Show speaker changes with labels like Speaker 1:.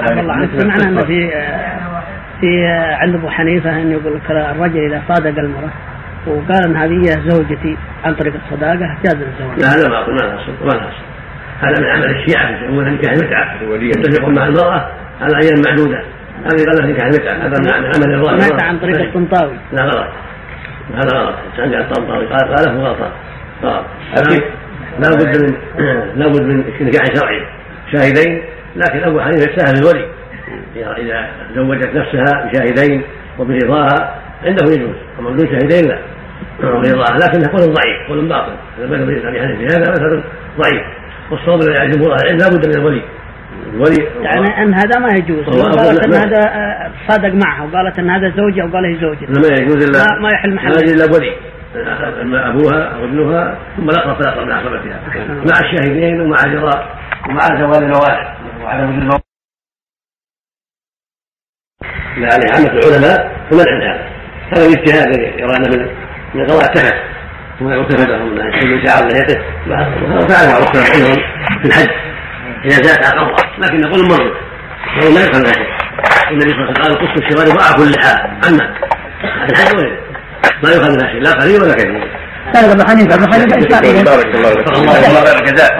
Speaker 1: الله عنك. سمعنا أن في في عند أبو حنيفة انه يقول لك الرجل إذا صادق المرأة وقال أن هذه هي زوجتي عن طريق الصداقة جاز الزواج.
Speaker 2: لا هذا باطل ما له اصل ما له اصل. هذا من عمل الشيعة يسمونه نكاح المتعة. يتفقون مع المرأة على أيام معدودة. هذه قال نكاح المتعة هذا من عمل الظاهر
Speaker 1: سمعت عن طريق الطنطاوي.
Speaker 2: لا غلط. هذا غلط. سمع الطنطاوي قال قاله غلط غلط لا بد من لا بد من نكاح شرعي. شاهدين لكن ابو حنيفه سهل الولي إذا زوجت نفسها بشاهدين وبرضاها عنده يجوز أما بدون شاهدين لا. برضاها لكن قول ضعيف قول باطل. المذهب ابي حنيفه هذا مثل ضعيف. والصواب الذي جمهور العلم لا بد من الولي. الولي
Speaker 1: يعني أن هذا ما يجوز. قالت أن هذا صادق معها وقالت أن هذا زوجي أو قال هي زوجي.
Speaker 2: ما يجوز الا
Speaker 1: ما يحل محل
Speaker 2: ما يجوز إلا ولي أبوها أو ابنها ثم الاقرب فالاقرب من عصبتها مع الشاهدين ومع جراء ومع زوال الموانع وعدم وجود الموانع عليه. عامة العلماء في منع هذا هذا الاجتهاد يرى أنه من من قضاء التفت ثم يغتفل لهم ان شعار لحيته وفعلها أخرى عندهم في الحج. إذا زادت عن الله لكن نقول مرض. وهو لا يفعل ذلك النبي صلى الله عليه وسلم قال قص الشمال ضاع كل حال عنا الحج وغيره ما يؤخذ منها شيء لا قليل ولا كثير.
Speaker 1: هذا ابو حنيفة. ابو حنيفة.
Speaker 2: بارك الله فيك. الله يجزاك